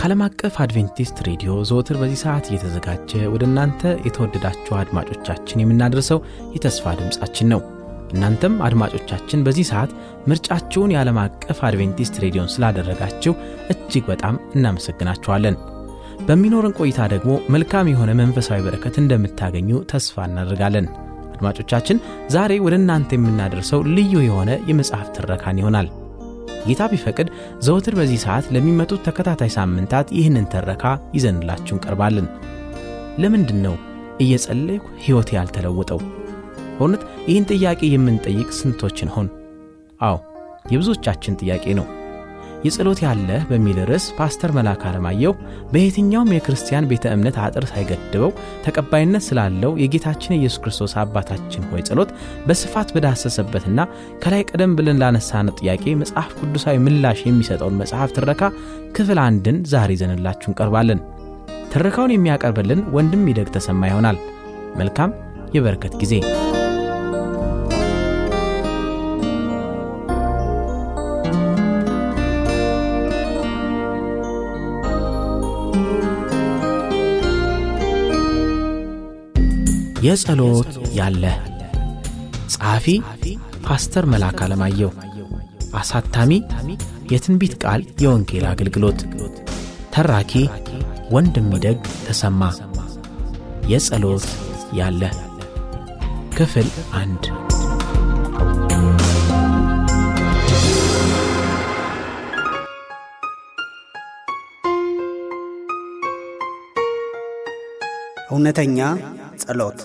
ከዓለም አቀፍ አድቬንቲስት ሬዲዮ ዘወትር በዚህ ሰዓት እየተዘጋጀ ወደ እናንተ የተወደዳችሁ አድማጮቻችን የምናደርሰው የተስፋ ድምፃችን ነው። እናንተም አድማጮቻችን በዚህ ሰዓት ምርጫችሁን የዓለም አቀፍ አድቬንቲስት ሬዲዮን ስላደረጋችሁ እጅግ በጣም እናመሰግናችኋለን። በሚኖረን ቆይታ ደግሞ መልካም የሆነ መንፈሳዊ በረከት እንደምታገኙ ተስፋ እናደርጋለን። አድማጮቻችን ዛሬ ወደ እናንተ የምናደርሰው ልዩ የሆነ የመጽሐፍ ትረካን ይሆናል። ጌታ ቢፈቅድ ዘወትር በዚህ ሰዓት ለሚመጡት ተከታታይ ሳምንታት ይህንን ተረካ ይዘንላችሁ እንቀርባለን። ለምንድን ነው እየጸለይኩ ሕይወቴ ያልተለወጠው? በእውነት ይህን ጥያቄ የምንጠይቅ ስንቶችን ሆን? አዎ የብዙዎቻችን ጥያቄ ነው። የጸሎት ያለህ በሚል ርዕስ ፓስተር መልአክ አለማየሁ በየትኛውም የክርስቲያን ቤተ እምነት አጥር ሳይገድበው ተቀባይነት ስላለው የጌታችን የኢየሱስ ክርስቶስ አባታችን ሆይ ጸሎት በስፋት በዳሰሰበትና ከላይ ቀደም ብለን ላነሳነው ጥያቄ መጽሐፍ ቅዱሳዊ ምላሽ የሚሰጠውን መጽሐፍ ትረካ ክፍል አንድን ዛሬ ይዘንላችሁ እንቀርባለን። ትረካውን የሚያቀርብልን ወንድም ይደግ ተሰማ ይሆናል። መልካም የበረከት ጊዜ የጸሎት ያለ ጸሐፊ ፓስተር መልአክ አለማየሁ አሳታሚ የትንቢት ቃል የወንጌል አገልግሎት ተራኪ ወንድም ይደግ ተሰማ። የጸሎት ያለ ክፍል አንድ። እውነተኛ ጸሎት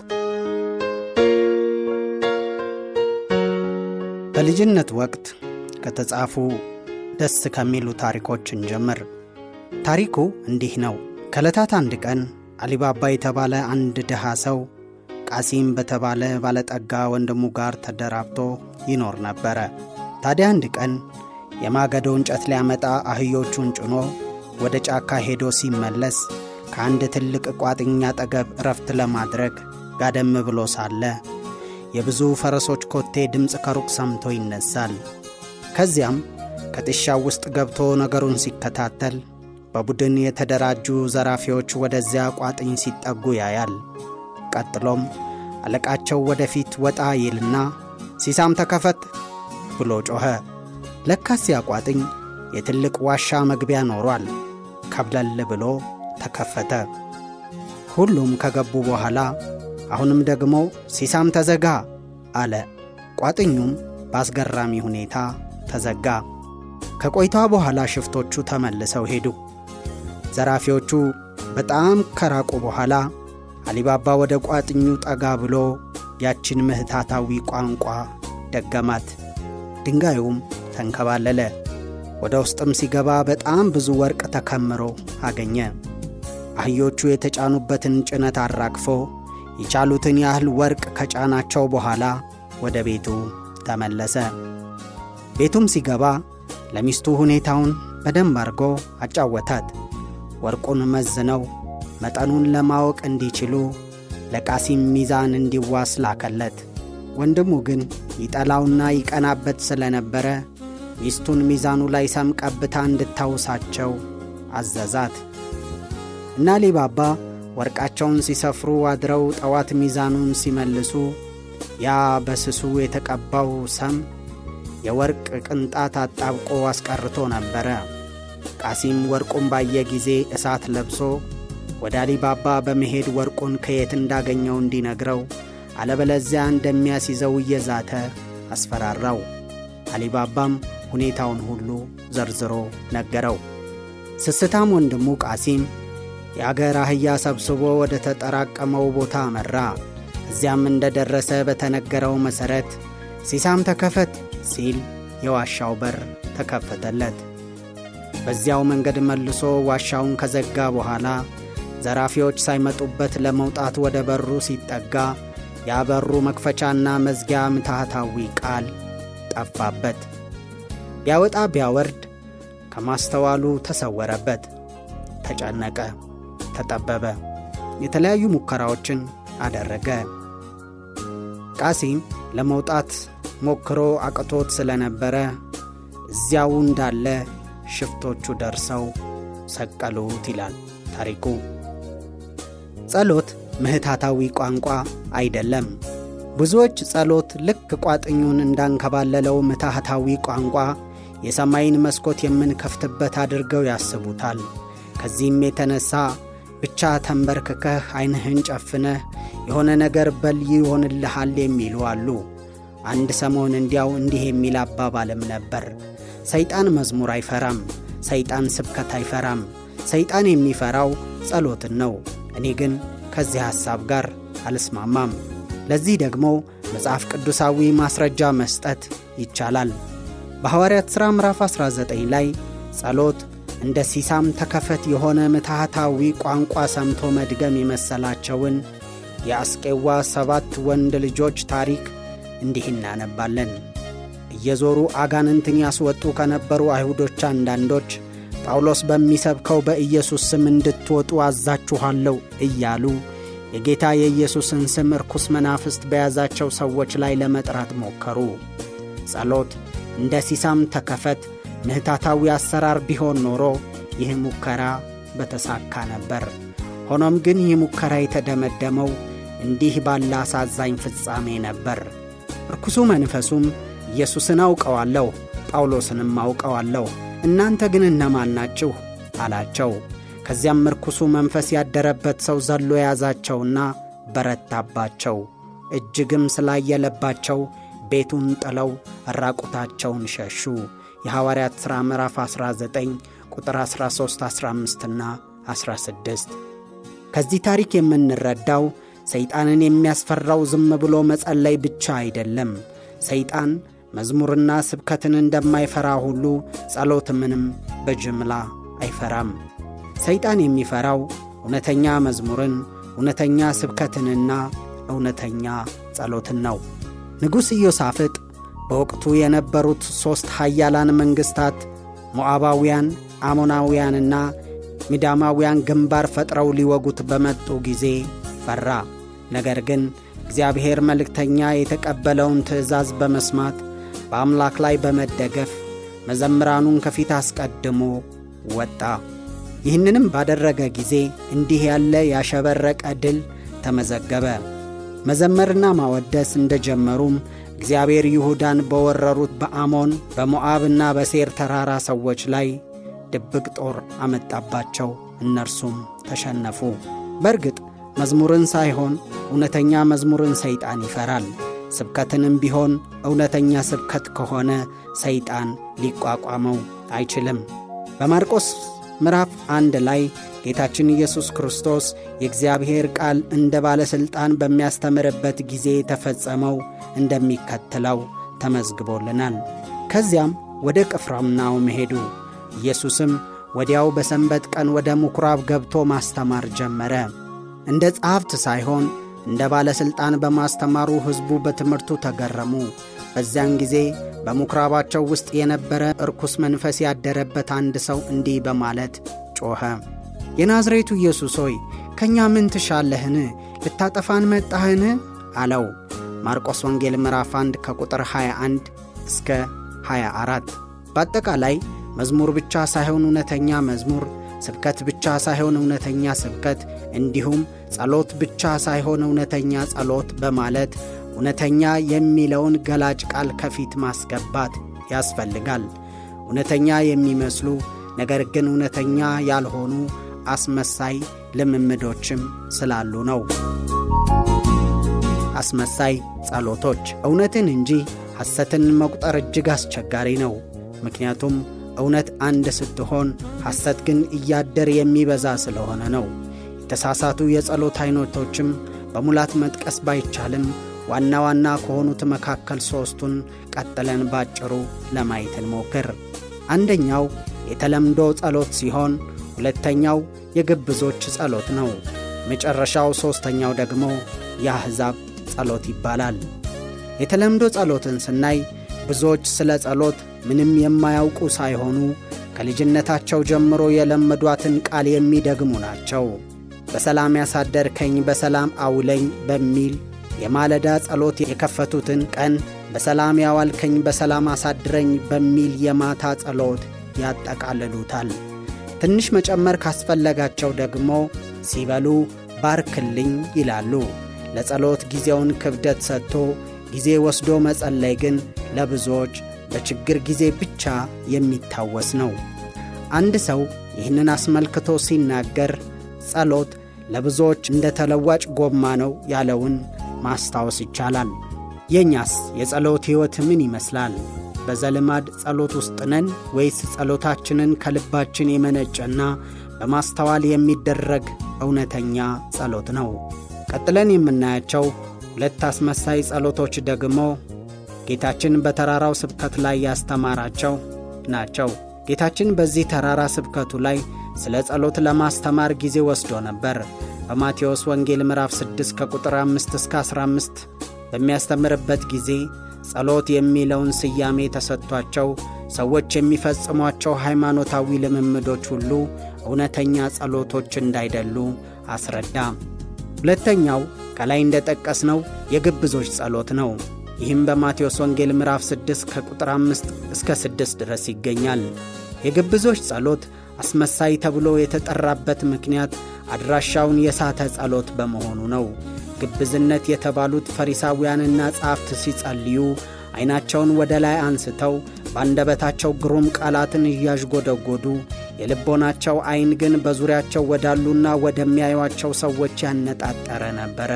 በልጅነት ወቅት ከተጻፉ ደስ ከሚሉ ታሪኮች እንጀምር። ታሪኩ እንዲህ ነው። ከዕለታት አንድ ቀን አሊባባ የተባለ አንድ ድሃ ሰው ቃሲም በተባለ ባለጠጋ ወንድሙ ጋር ተደራብቶ ይኖር ነበረ። ታዲያ አንድ ቀን የማገዶ እንጨት ሊያመጣ አህዮቹን ጭኖ ወደ ጫካ ሄዶ ሲመለስ ከአንድ ትልቅ ቋጥኝ አጠገብ እረፍት ለማድረግ ጋደም ብሎ ሳለ የብዙ ፈረሶች ኮቴ ድምፅ ከሩቅ ሰምቶ ይነሳል። ከዚያም ከጥሻው ውስጥ ገብቶ ነገሩን ሲከታተል በቡድን የተደራጁ ዘራፊዎች ወደዚያ ቋጥኝ ሲጠጉ ያያል። ቀጥሎም አለቃቸው ወደፊት ወጣ ይልና ሲሳም ተከፈት ብሎ ጮኸ። ለካስ ያ ቋጥኝ የትልቅ ዋሻ መግቢያ ኖሯል። ከብለል ብሎ ተከፈተ። ሁሉም ከገቡ በኋላ አሁንም ደግሞ ሲሳም ተዘጋ አለ። ቋጥኙም በአስገራሚ ሁኔታ ተዘጋ። ከቆይታ በኋላ ሽፍቶቹ ተመልሰው ሄዱ። ዘራፊዎቹ በጣም ከራቁ በኋላ አሊባባ ወደ ቋጥኙ ጠጋ ብሎ ያችን ምህታታዊ ቋንቋ ደገማት። ድንጋዩም ተንከባለለ። ወደ ውስጥም ሲገባ በጣም ብዙ ወርቅ ተከምሮ አገኘ። አህዮቹ የተጫኑበትን ጭነት አራግፎ የቻሉትን ያህል ወርቅ ከጫናቸው በኋላ ወደ ቤቱ ተመለሰ። ቤቱም ሲገባ ለሚስቱ ሁኔታውን በደንብ አድርጎ አጫወታት። ወርቁን መዝነው መጠኑን ለማወቅ እንዲችሉ ለቃሲም ሚዛን እንዲዋስ ላከለት። ወንድሙ ግን ይጠላውና ይቀናበት ስለነበረ ሚስቱን ሚዛኑ ላይ ሰም ቀብታ እንድታውሳቸው አዘዛት። እና ሊባባ ወርቃቸውን ሲሰፍሩ አድረው ጠዋት ሚዛኑን ሲመልሱ ያ በስሱ የተቀባው ሰም የወርቅ ቅንጣት አጣብቆ አስቀርቶ ነበረ። ቃሲም ወርቁን ባየ ጊዜ እሳት ለብሶ ወደ አሊባባ በመሄድ ወርቁን ከየት እንዳገኘው እንዲነግረው አለበለዚያ እንደሚያስይዘው እየዛተ አስፈራራው። አሊባባም ሁኔታውን ሁሉ ዘርዝሮ ነገረው። ስስታም ወንድሙ ቃሲም የአገር አህያ ሰብስቦ ወደ ተጠራቀመው ቦታ አመራ። እዚያም እንደ ደረሰ በተነገረው መሠረት ሲሳም ተከፈት ሲል የዋሻው በር ተከፈተለት። በዚያው መንገድ መልሶ ዋሻውን ከዘጋ በኋላ ዘራፊዎች ሳይመጡበት ለመውጣት ወደ በሩ ሲጠጋ ያበሩ መክፈቻና መዝጊያ ምትሃታዊ ቃል ጠፋበት። ቢያወጣ ቢያወርድ ከማስተዋሉ ተሰወረበት። ተጨነቀ፣ ተጠበበ። የተለያዩ ሙከራዎችን አደረገ። ቃሲም ለመውጣት ሞክሮ አቅቶት ስለነበረ እዚያው እንዳለ ሽፍቶቹ ደርሰው ሰቀሉት ይላል ታሪኩ። ጸሎት ምህታታዊ ቋንቋ አይደለም። ብዙዎች ጸሎት ልክ ቋጥኙን እንዳንከባለለው ምትሃታዊ ቋንቋ የሰማይን መስኮት የምንከፍትበት አድርገው ያስቡታል። ከዚህም የተነሣ ብቻ ተንበርክከህ ዐይንህን ጨፍነህ የሆነ ነገር በል ይሆንልሃል የሚሉ አሉ። አንድ ሰሞን እንዲያው እንዲህ የሚል አባባልም ነበር። ሰይጣን መዝሙር አይፈራም፣ ሰይጣን ስብከት አይፈራም፣ ሰይጣን የሚፈራው ጸሎትን ነው። እኔ ግን ከዚህ ሐሳብ ጋር አልስማማም። ለዚህ ደግሞ መጽሐፍ ቅዱሳዊ ማስረጃ መስጠት ይቻላል። በሐዋርያት ሥራ ምዕራፍ 19 ላይ ጸሎት እንደ ሲሳም ተከፈት የሆነ ምትሃታዊ ቋንቋ ሰምቶ መድገም የመሰላቸውን የአስቄዋ ሰባት ወንድ ልጆች ታሪክ እንዲህ እናነባለን። እየዞሩ አጋንንትን ያስወጡ ከነበሩ አይሁዶች አንዳንዶች ጳውሎስ በሚሰብከው በኢየሱስ ስም እንድትወጡ አዛችኋለሁ እያሉ የጌታ የኢየሱስን ስም ርኩስ መናፍስት በያዛቸው ሰዎች ላይ ለመጥራት ሞከሩ። ጸሎት እንደ ሲሳም ተከፈት ምህታታዊ አሰራር ቢሆን ኖሮ ይህ ሙከራ በተሳካ ነበር። ሆኖም ግን ይህ ሙከራ የተደመደመው እንዲህ ባለ አሳዛኝ ፍጻሜ ነበር። ርኩሱ መንፈሱም ኢየሱስን አውቀዋለሁ፣ ጳውሎስንም አውቀዋለሁ፣ እናንተ ግን እነማን ናችሁ አላቸው። ከዚያም ርኩሱ መንፈስ ያደረበት ሰው ዘሎ የያዛቸውና በረታባቸው። እጅግም ስላየለባቸው ቤቱን ጥለው ራቁታቸውን ሸሹ። የሐዋርያት ሥራ ምዕራፍ 19 ቁጥር 13፣ 15ና 16። ከዚህ ታሪክ የምንረዳው ሰይጣንን የሚያስፈራው ዝም ብሎ መጸለይ ብቻ አይደለም። ሰይጣን መዝሙርና ስብከትን እንደማይፈራ ሁሉ ጸሎት ምንም በጅምላ አይፈራም። ሰይጣን የሚፈራው እውነተኛ መዝሙርን፣ እውነተኛ ስብከትንና እውነተኛ ጸሎትን ነው። ንጉሥ ኢዮሳፍጥ በወቅቱ የነበሩት ሦስት ኃያላን መንግሥታት ሞዓባውያን፣ አሞናውያንና ሚዳማውያን ግንባር ፈጥረው ሊወጉት በመጡ ጊዜ ፈራ። ነገር ግን እግዚአብሔር መልእክተኛ የተቀበለውን ትእዛዝ በመስማት በአምላክ ላይ በመደገፍ መዘምራኑን ከፊት አስቀድሞ ወጣ። ይህንንም ባደረገ ጊዜ እንዲህ ያለ ያሸበረቀ ድል ተመዘገበ። መዘመርና ማወደስ እንደጀመሩም እግዚአብሔር ይሁዳን በወረሩት በአሞን በሞዓብና በሴር ተራራ ሰዎች ላይ ድብቅ ጦር አመጣባቸው። እነርሱም ተሸነፉ። በእርግጥ መዝሙርን ሳይሆን እውነተኛ መዝሙርን ሰይጣን ይፈራል። ስብከትንም ቢሆን እውነተኛ ስብከት ከሆነ ሰይጣን ሊቋቋመው አይችልም። በማርቆስ ምዕራፍ አንድ ላይ ጌታችን ኢየሱስ ክርስቶስ የእግዚአብሔር ቃል እንደ ባለሥልጣን በሚያስተምርበት ጊዜ የተፈጸመው እንደሚከተለው ተመዝግቦልናል። ከዚያም ወደ ቅፍርናሆም ሄዱ። ኢየሱስም ወዲያው በሰንበት ቀን ወደ ምኵራብ ገብቶ ማስተማር ጀመረ። እንደ ጸሐፍት ሳይሆን እንደ ባለሥልጣን በማስተማሩ ሕዝቡ በትምህርቱ ተገረሙ። በዚያን ጊዜ በምኵራባቸው ውስጥ የነበረ እርኩስ መንፈስ ያደረበት አንድ ሰው እንዲህ በማለት ጮኸ። የናዝሬቱ ኢየሱስ ሆይ ከእኛ ምን ትሻለህን? ልታጠፋን መጣህን? አለው። ማርቆስ ወንጌል ምዕራፍ 1 ከቁጥር 21 እስከ 24። በአጠቃላይ መዝሙር ብቻ ሳይሆን እውነተኛ መዝሙር፣ ስብከት ብቻ ሳይሆን እውነተኛ ስብከት፣ እንዲሁም ጸሎት ብቻ ሳይሆን እውነተኛ ጸሎት በማለት እውነተኛ የሚለውን ገላጭ ቃል ከፊት ማስገባት ያስፈልጋል። እውነተኛ የሚመስሉ ነገር ግን እውነተኛ ያልሆኑ አስመሳይ ልምምዶችም ስላሉ ነው። አስመሳይ ጸሎቶች እውነትን እንጂ ሐሰትን መቁጠር እጅግ አስቸጋሪ ነው። ምክንያቱም እውነት አንድ ስትሆን ሐሰት ግን እያደር የሚበዛ ስለሆነ ነው። የተሳሳቱ የጸሎት አይነቶችም በሙላት መጥቀስ ባይቻልም ዋና ዋና ከሆኑት መካከል ሦስቱን ቀጥለን ባጭሩ ለማየት እንሞክር። አንደኛው የተለምዶ ጸሎት ሲሆን ሁለተኛው የግብዞች ጸሎት ነው። መጨረሻው ሦስተኛው ደግሞ የአሕዛብ ጸሎት ይባላል። የተለምዶ ጸሎትን ስናይ ብዙዎች ስለ ጸሎት ምንም የማያውቁ ሳይሆኑ ከልጅነታቸው ጀምሮ የለመዷትን ቃል የሚደግሙ ናቸው። በሰላም ያሳደርከኝ በሰላም አውለኝ በሚል የማለዳ ጸሎት የከፈቱትን ቀን በሰላም ያዋልከኝ በሰላም አሳድረኝ በሚል የማታ ጸሎት ያጠቃልሉታል። ትንሽ መጨመር ካስፈለጋቸው ደግሞ ሲበሉ ባርክልኝ ይላሉ። ለጸሎት ጊዜውን ክብደት ሰጥቶ ጊዜ ወስዶ መጸለይ ግን ለብዙዎች በችግር ጊዜ ብቻ የሚታወስ ነው። አንድ ሰው ይህንን አስመልክቶ ሲናገር ጸሎት ለብዙዎች እንደ ተለዋጭ ጎማ ነው ያለውን ማስታወስ ይቻላል። የእኛስ የጸሎት ሕይወት ምን ይመስላል? በዘልማድ ጸሎት ውስጥ ነን ወይስ ጸሎታችንን ከልባችን የመነጨና በማስተዋል የሚደረግ እውነተኛ ጸሎት ነው? ቀጥለን የምናያቸው ሁለት አስመሳይ ጸሎቶች ደግሞ ጌታችን በተራራው ስብከት ላይ ያስተማራቸው ናቸው። ጌታችን በዚህ ተራራ ስብከቱ ላይ ስለ ጸሎት ለማስተማር ጊዜ ወስዶ ነበር። በማቴዎስ ወንጌል ምዕራፍ 6 ከቁጥር 5 እስከ 15 በሚያስተምርበት ጊዜ ጸሎት የሚለውን ስያሜ ተሰጥቷቸው ሰዎች የሚፈጽሟቸው ሃይማኖታዊ ልምምዶች ሁሉ እውነተኛ ጸሎቶች እንዳይደሉ አስረዳ። ሁለተኛው ከላይ እንደ ጠቀስነው የግብዞች ጸሎት ነው። ይህም በማቴዎስ ወንጌል ምዕራፍ 6 ከቁጥር 5 እስከ 6 ድረስ ይገኛል። የግብዞች ጸሎት አስመሳይ ተብሎ የተጠራበት ምክንያት አድራሻውን የሳተ ጸሎት በመሆኑ ነው። ግብዝነት የተባሉት ፈሪሳውያንና ጸሐፍት ሲጸልዩ ዐይናቸውን ወደ ላይ አንስተው በአንደበታቸው ግሩም ቃላትን እያዥጎደጎዱ የልቦናቸው ዐይን ግን በዙሪያቸው ወዳሉና ወደሚያዩአቸው ሰዎች ያነጣጠረ ነበረ።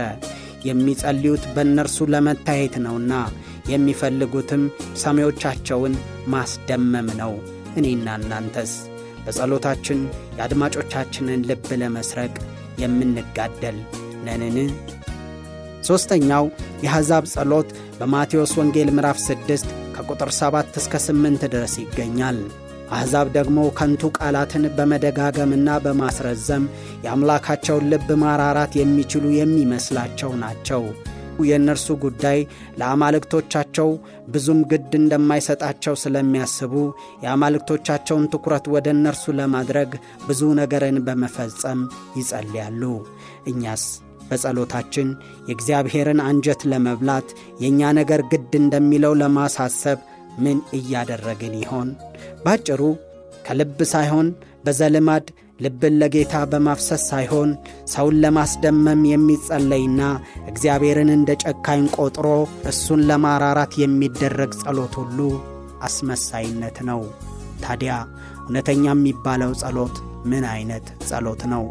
የሚጸልዩት በእነርሱ ለመታየት ነውና የሚፈልጉትም ሰሚዎቻቸውን ማስደመም ነው። እኔና እናንተስ በጸሎታችን የአድማጮቻችንን ልብ ለመስረቅ የምንጋደል ነንን? ሦስተኛው የአሕዛብ ጸሎት በማቴዎስ ወንጌል ምዕራፍ 6 ከቁጥር 7 እስከ 8 ድረስ ይገኛል። አሕዛብ ደግሞ ከንቱ ቃላትን በመደጋገምና በማስረዘም የአምላካቸውን ልብ ማራራት የሚችሉ የሚመስላቸው ናቸው። የእነርሱ ጉዳይ ለአማልክቶቻቸው ብዙም ግድ እንደማይሰጣቸው ስለሚያስቡ የአማልክቶቻቸውን ትኩረት ወደ እነርሱ ለማድረግ ብዙ ነገርን በመፈጸም ይጸልያሉ። እኛስ በጸሎታችን የእግዚአብሔርን አንጀት ለመብላት የእኛ ነገር ግድ እንደሚለው ለማሳሰብ ምን እያደረግን ይሆን? ባጭሩ ከልብ ሳይሆን በዘልማድ ልብን ለጌታ በማፍሰስ ሳይሆን ሰውን ለማስደመም የሚጸለይና እግዚአብሔርን እንደ ጨካኝ ቆጥሮ እሱን ለማራራት የሚደረግ ጸሎት ሁሉ አስመሳይነት ነው። ታዲያ እውነተኛ የሚባለው ጸሎት ምን አይነት ጸሎት ነው?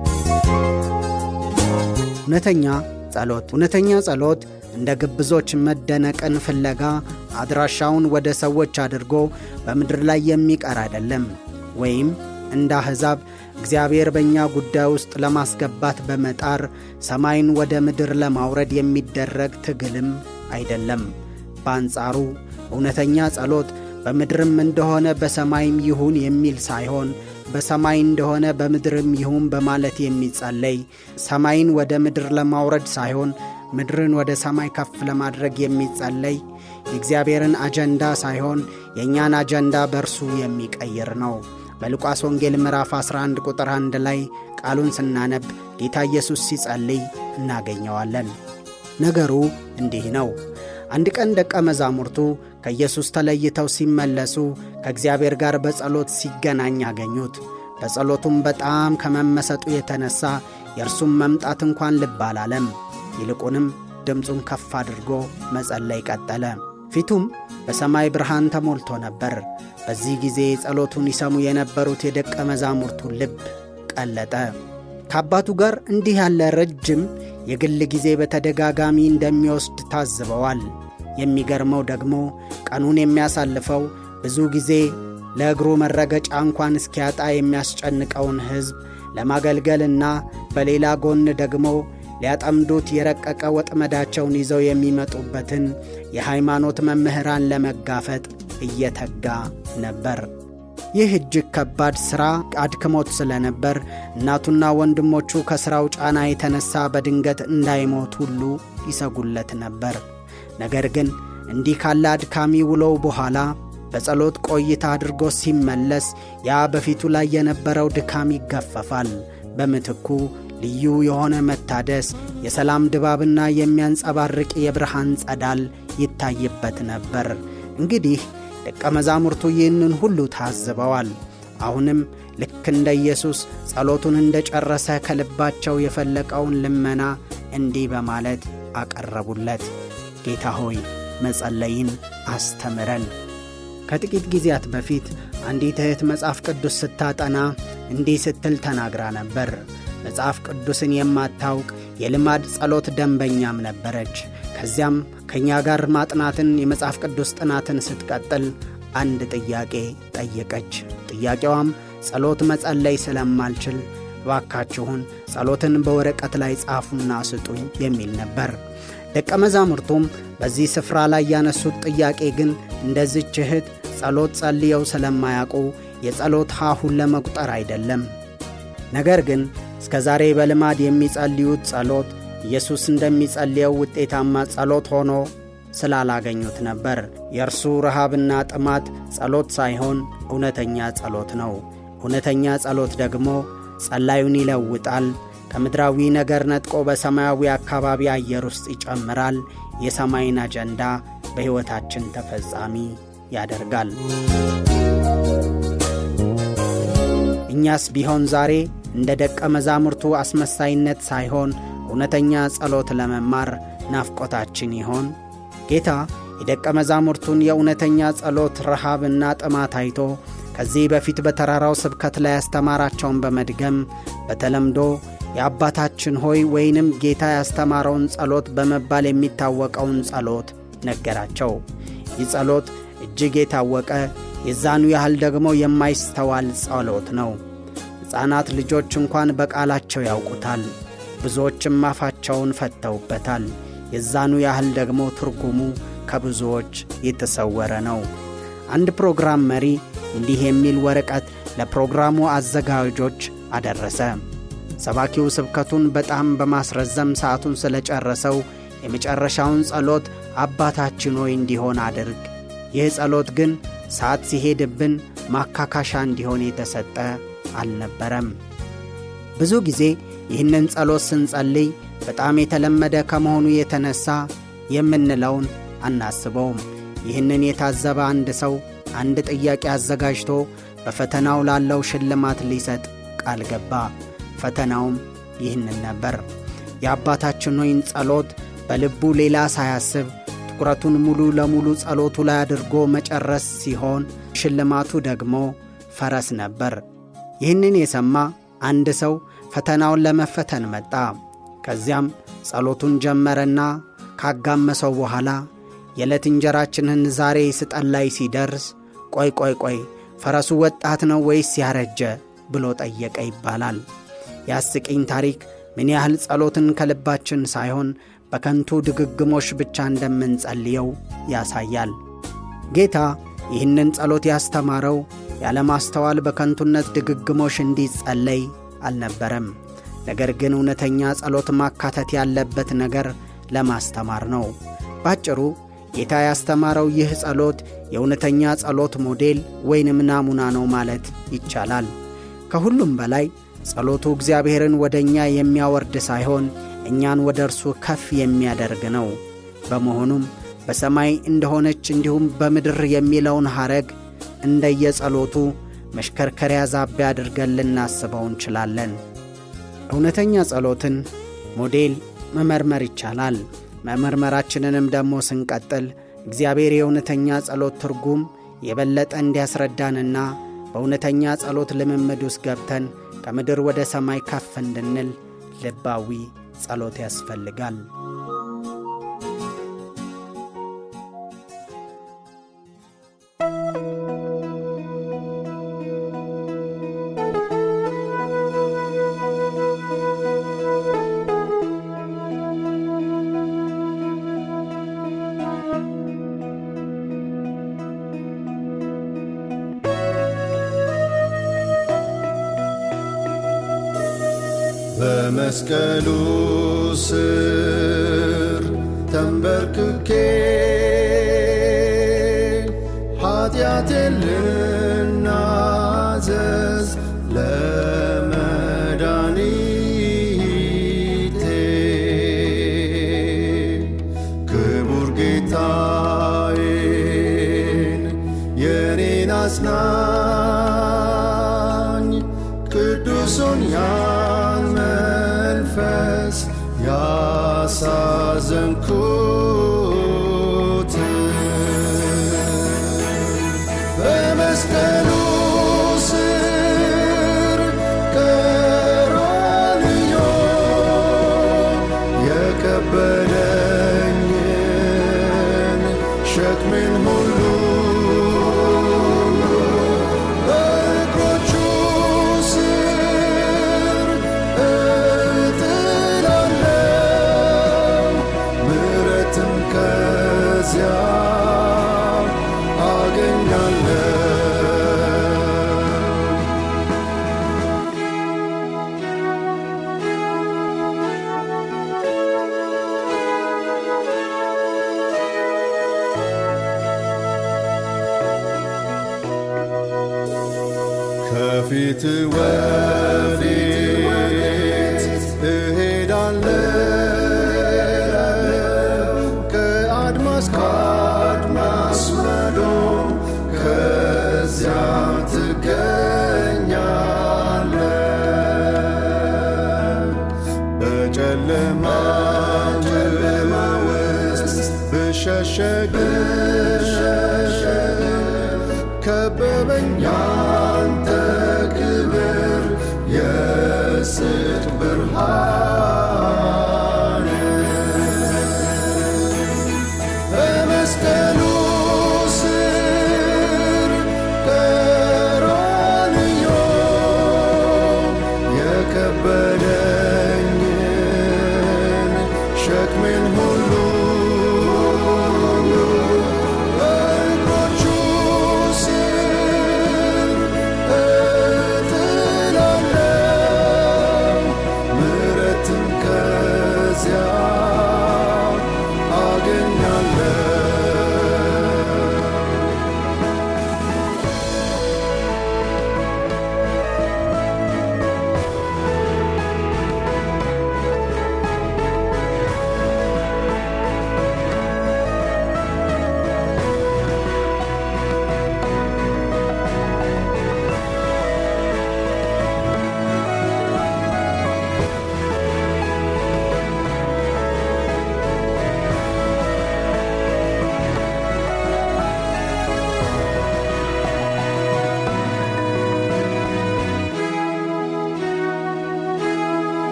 እውነተኛ ጸሎት እውነተኛ ጸሎት እንደ ግብዞች መደነቅን ፍለጋ አድራሻውን ወደ ሰዎች አድርጎ በምድር ላይ የሚቀር አይደለም። ወይም እንደ አሕዛብ እግዚአብሔር በእኛ ጉዳይ ውስጥ ለማስገባት በመጣር ሰማይን ወደ ምድር ለማውረድ የሚደረግ ትግልም አይደለም። በአንጻሩ እውነተኛ ጸሎት በምድርም እንደሆነ በሰማይም ይሁን የሚል ሳይሆን በሰማይ እንደሆነ በምድርም ይሁን በማለት የሚጸለይ ሰማይን ወደ ምድር ለማውረድ ሳይሆን ምድርን ወደ ሰማይ ከፍ ለማድረግ የሚጸለይ የእግዚአብሔርን አጀንዳ ሳይሆን የእኛን አጀንዳ በእርሱ የሚቀይር ነው። በሉቃስ ወንጌል ምዕራፍ 11 ቁጥር 1 ላይ ቃሉን ስናነብ ጌታ ኢየሱስ ሲጸልይ እናገኘዋለን። ነገሩ እንዲህ ነው። አንድ ቀን ደቀ መዛሙርቱ ከኢየሱስ ተለይተው ሲመለሱ ከእግዚአብሔር ጋር በጸሎት ሲገናኝ አገኙት። በጸሎቱም በጣም ከመመሰጡ የተነሣ የእርሱም መምጣት እንኳን ልብ አላለም። ይልቁንም ድምፁን ከፍ አድርጎ መጸለይ ቀጠለ። ፊቱም በሰማይ ብርሃን ተሞልቶ ነበር። በዚህ ጊዜ ጸሎቱን ይሰሙ የነበሩት የደቀ መዛሙርቱ ልብ ቀለጠ። ከአባቱ ጋር እንዲህ ያለ ረጅም የግል ጊዜ በተደጋጋሚ እንደሚወስድ ታዝበዋል። የሚገርመው ደግሞ ቀኑን የሚያሳልፈው ብዙ ጊዜ ለእግሩ መረገጫ እንኳን እስኪያጣ የሚያስጨንቀውን ሕዝብ ለማገልገልና በሌላ ጎን ደግሞ ሊያጠምዱት የረቀቀ ወጥመዳቸውን ይዘው የሚመጡበትን የሃይማኖት መምህራን ለመጋፈጥ እየተጋ ነበር። ይህ እጅግ ከባድ ሥራ አድክሞት ስለነበር እናቱና ወንድሞቹ ከሥራው ጫና የተነሣ በድንገት እንዳይሞት ሁሉ ይሰጉለት ነበር። ነገር ግን እንዲህ ካለ አድካሚ ውሎው በኋላ በጸሎት ቆይታ አድርጎ ሲመለስ ያ በፊቱ ላይ የነበረው ድካም ይገፈፋል። በምትኩ ልዩ የሆነ መታደስ፣ የሰላም ድባብና የሚያንጸባርቅ የብርሃን ጸዳል ይታይበት ነበር። እንግዲህ ደቀ መዛሙርቱ ይህንን ሁሉ ታዝበዋል። አሁንም ልክ እንደ ኢየሱስ ጸሎቱን እንደ ጨረሰ ከልባቸው የፈለቀውን ልመና እንዲህ በማለት አቀረቡለት። ጌታ ሆይ መጸለይን አስተምረን። ከጥቂት ጊዜያት በፊት አንዲት እህት መጽሐፍ ቅዱስ ስታጠና እንዲህ ስትል ተናግራ ነበር። መጽሐፍ ቅዱስን የማታውቅ የልማድ ጸሎት ደንበኛም ነበረች። ከዚያም ከእኛ ጋር ማጥናትን የመጽሐፍ ቅዱስ ጥናትን ስትቀጥል አንድ ጥያቄ ጠየቀች። ጥያቄዋም ጸሎት መጸለይ ስለማልችል እባካችሁን ጸሎትን በወረቀት ላይ ጻፉና ስጡኝ የሚል ነበር። ደቀ መዛሙርቱም በዚህ ስፍራ ላይ ያነሱት ጥያቄ ግን እንደዚች እህት ጸሎት ጸልየው ስለማያውቁ የጸሎት ሀሁን ለመቁጠር አይደለም። ነገር ግን እስከ ዛሬ በልማድ የሚጸልዩት ጸሎት ኢየሱስ እንደሚጸልየው ውጤታማ ጸሎት ሆኖ ስላላገኙት ነበር። የእርሱ ረሃብና ጥማት ጸሎት ሳይሆን እውነተኛ ጸሎት ነው። እውነተኛ ጸሎት ደግሞ ጸላዩን ይለውጣል። ከምድራዊ ነገር ነጥቆ በሰማያዊ አካባቢ አየር ውስጥ ይጨምራል። የሰማይን አጀንዳ በሕይወታችን ተፈጻሚ ያደርጋል። እኛስ ቢሆን ዛሬ እንደ ደቀ መዛሙርቱ አስመሳይነት ሳይሆን እውነተኛ ጸሎት ለመማር ናፍቆታችን ይሆን? ጌታ የደቀ መዛሙርቱን የእውነተኛ ጸሎት ረሃብና ጥማት አይቶ ከዚህ በፊት በተራራው ስብከት ላይ ያስተማራቸውን በመድገም በተለምዶ የአባታችን ሆይ ወይንም ጌታ ያስተማረውን ጸሎት በመባል የሚታወቀውን ጸሎት ነገራቸው። ይህ ጸሎት እጅግ የታወቀ የዛኑ ያህል ደግሞ የማይስተዋል ጸሎት ነው። ሕፃናት ልጆች እንኳን በቃላቸው ያውቁታል። ብዙዎችም አፋቸውን ፈተውበታል። የዛኑ ያህል ደግሞ ትርጉሙ ከብዙዎች የተሰወረ ነው። አንድ ፕሮግራም መሪ እንዲህ የሚል ወረቀት ለፕሮግራሙ አዘጋጆች አደረሰ። ሰባኪው ስብከቱን በጣም በማስረዘም ሰዓቱን ስለጨረሰው የመጨረሻውን ጸሎት አባታችን ሆይ እንዲሆን አድርግ። ይህ ጸሎት ግን ሰዓት ሲሄድብን ማካካሻ እንዲሆን የተሰጠ አልነበረም። ብዙ ጊዜ ይህንን ጸሎት ስንጸልይ በጣም የተለመደ ከመሆኑ የተነሳ የምንለውን አናስበውም። ይህንን የታዘበ አንድ ሰው አንድ ጥያቄ አዘጋጅቶ በፈተናው ላለው ሽልማት ሊሰጥ ቃል ገባ። ፈተናውም ይህንን ነበር። የአባታችን ሆይን ጸሎት በልቡ ሌላ ሳያስብ ትኩረቱን ሙሉ ለሙሉ ጸሎቱ ላይ አድርጎ መጨረስ ሲሆን ሽልማቱ ደግሞ ፈረስ ነበር። ይህንን የሰማ አንድ ሰው ፈተናውን ለመፈተን መጣ። ከዚያም ጸሎቱን ጀመረና ካጋመሰው በኋላ የዕለት እንጀራችንን ዛሬ ስጠን ላይ ሲደርስ ቆይ ቆይ ቆይ ፈረሱ ወጣት ነው ወይስ ያረጀ ብሎ ጠየቀ ይባላል። የአስቂኝ ታሪክ ምን ያህል ጸሎትን ከልባችን ሳይሆን በከንቱ ድግግሞሽ ብቻ እንደምንጸልየው ያሳያል። ጌታ ይህንን ጸሎት ያስተማረው ያለማስተዋል በከንቱነት ድግግሞሽ እንዲጸለይ አልነበረም። ነገር ግን እውነተኛ ጸሎት ማካተት ያለበት ነገር ለማስተማር ነው። ባጭሩ ጌታ ያስተማረው ይህ ጸሎት የእውነተኛ ጸሎት ሞዴል ወይንም ናሙና ነው ማለት ይቻላል። ከሁሉም በላይ ጸሎቱ እግዚአብሔርን ወደ እኛ የሚያወርድ ሳይሆን እኛን ወደ እርሱ ከፍ የሚያደርግ ነው። በመሆኑም በሰማይ እንደሆነች እንዲሁም በምድር የሚለውን ሐረግ እንደየጸሎቱ መሽከርከሪያ ዛቢያ አድርገን ልናስበው እንችላለን። እውነተኛ ጸሎትን ሞዴል መመርመር ይቻላል። መመርመራችንንም ደግሞ ስንቀጥል እግዚአብሔር የእውነተኛ ጸሎት ትርጉም የበለጠ እንዲያስረዳንና በእውነተኛ ጸሎት ልምምድ ውስጥ ገብተን ከምድር ወደ ሰማይ ከፍ እንድንል ልባዊ ጸሎት ያስፈልጋል። ቅጠሉ ስር ተንበርክኬ ኃጢአቴን ልናዘዝ ለመድኃኒቴ። ክቡር ጌታዬን የኔን አጽናኝ ቅዱሱን ያ nefes Ya sazın kul to work.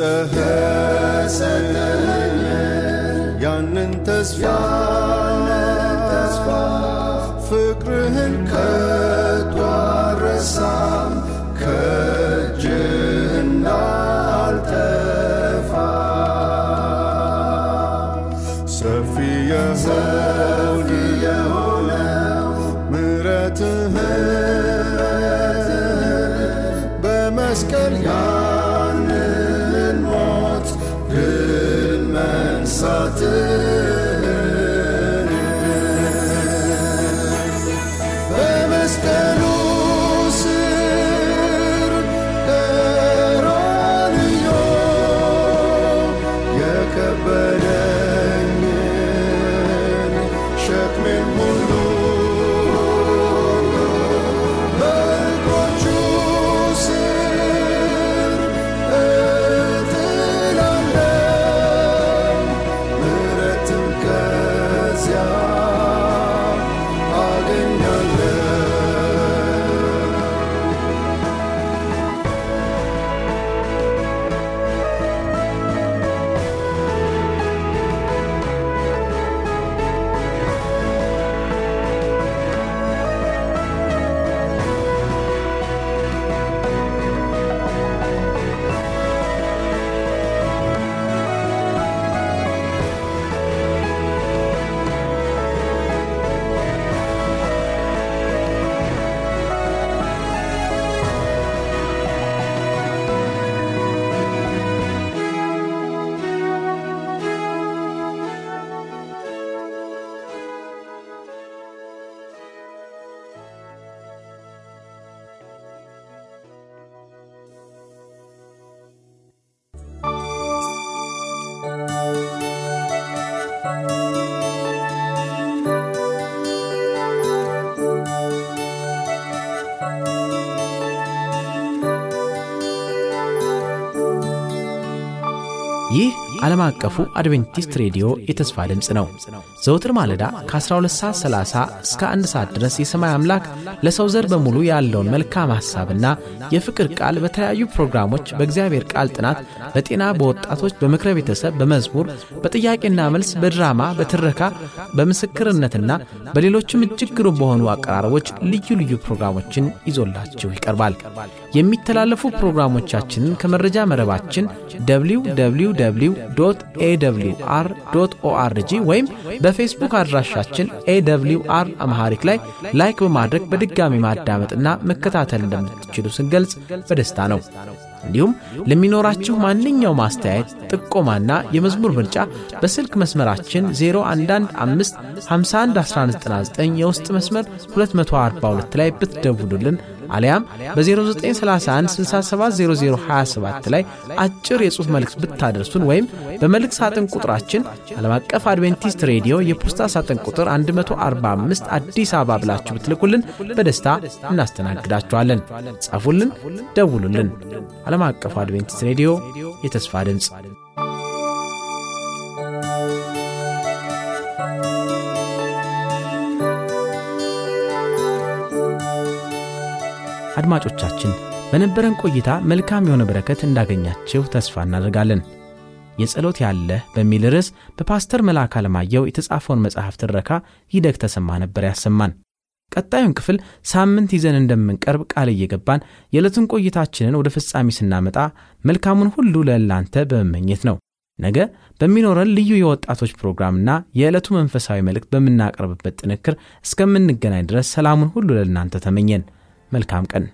ሰጠህ ያንን ተስፋ sade ዓለም አቀፉ አድቬንቲስት ሬዲዮ የተስፋ ድምፅ ነው። ዘውትር ማለዳ ከ12 ሰዓት 30 እስከ 1 ሰዓት ድረስ የሰማይ አምላክ ለሰው ዘር በሙሉ ያለውን መልካም ሐሳብና የፍቅር ቃል በተለያዩ ፕሮግራሞች በእግዚአብሔር ቃል ጥናት፣ በጤና፣ በወጣቶች፣ በምክረ ቤተሰብ፣ በመዝሙር፣ በጥያቄና መልስ፣ በድራማ፣ በትረካ፣ በምስክርነትና በሌሎችም እጅግ ግሩም በሆኑ አቀራረቦች ልዩ ልዩ ፕሮግራሞችን ይዞላችሁ ይቀርባል። የሚተላለፉ ፕሮግራሞቻችንን ከመረጃ መረባችን www awr org ወይም በፌስቡክ አድራሻችን AWR Amharic ላይ like በማድረግ በድጋሚ ማዳመጥና መከታተል እንደምትችሉ ስንገልጽ በደስታ ነው። እንዲሁም ለሚኖራችሁ ማንኛውም አስተያየት፣ ጥቆማና የመዝሙር ምርጫ በስልክ መስመራችን 0115511199 የውስጥ መስመር 242 ላይ ብትደውሉልን አሊያም በ0931670027 ላይ አጭር የጽሑፍ መልእክት ብታደርሱን ወይም በመልእክት ሳጥን ቁጥራችን ዓለም አቀፍ አድቬንቲስት ሬዲዮ የፖስታ ሳጥን ቁጥር 145 አዲስ አበባ ብላችሁ ብትልኩልን በደስታ እናስተናግዳችኋለን። ጻፉልን፣ ደውሉልን። ዓለም አቀፉ አድቬንቲስት ሬዲዮ የተስፋ ድምፅ አድማጮቻችን በነበረን ቆይታ መልካም የሆነ በረከት እንዳገኛችሁ ተስፋ እናደርጋለን። የጸሎት ያለህ በሚል ርዕስ በፓስተር መልአክ አለማየሁ የተጻፈውን መጽሐፍ ትረካ ይደግ ተሰማ ነበር ያሰማን። ቀጣዩን ክፍል ሳምንት ይዘን እንደምንቀርብ ቃል እየገባን የዕለቱን ቆይታችንን ወደ ፍጻሜ ስናመጣ መልካሙን ሁሉ ለእናንተ በመመኘት ነው። ነገ በሚኖረን ልዩ የወጣቶች ፕሮግራምና የዕለቱ መንፈሳዊ መልእክት በምናቀርብበት ጥንክር እስከምንገናኝ ድረስ ሰላሙን ሁሉ ለእናንተ ተመኘን። መልካም ቀን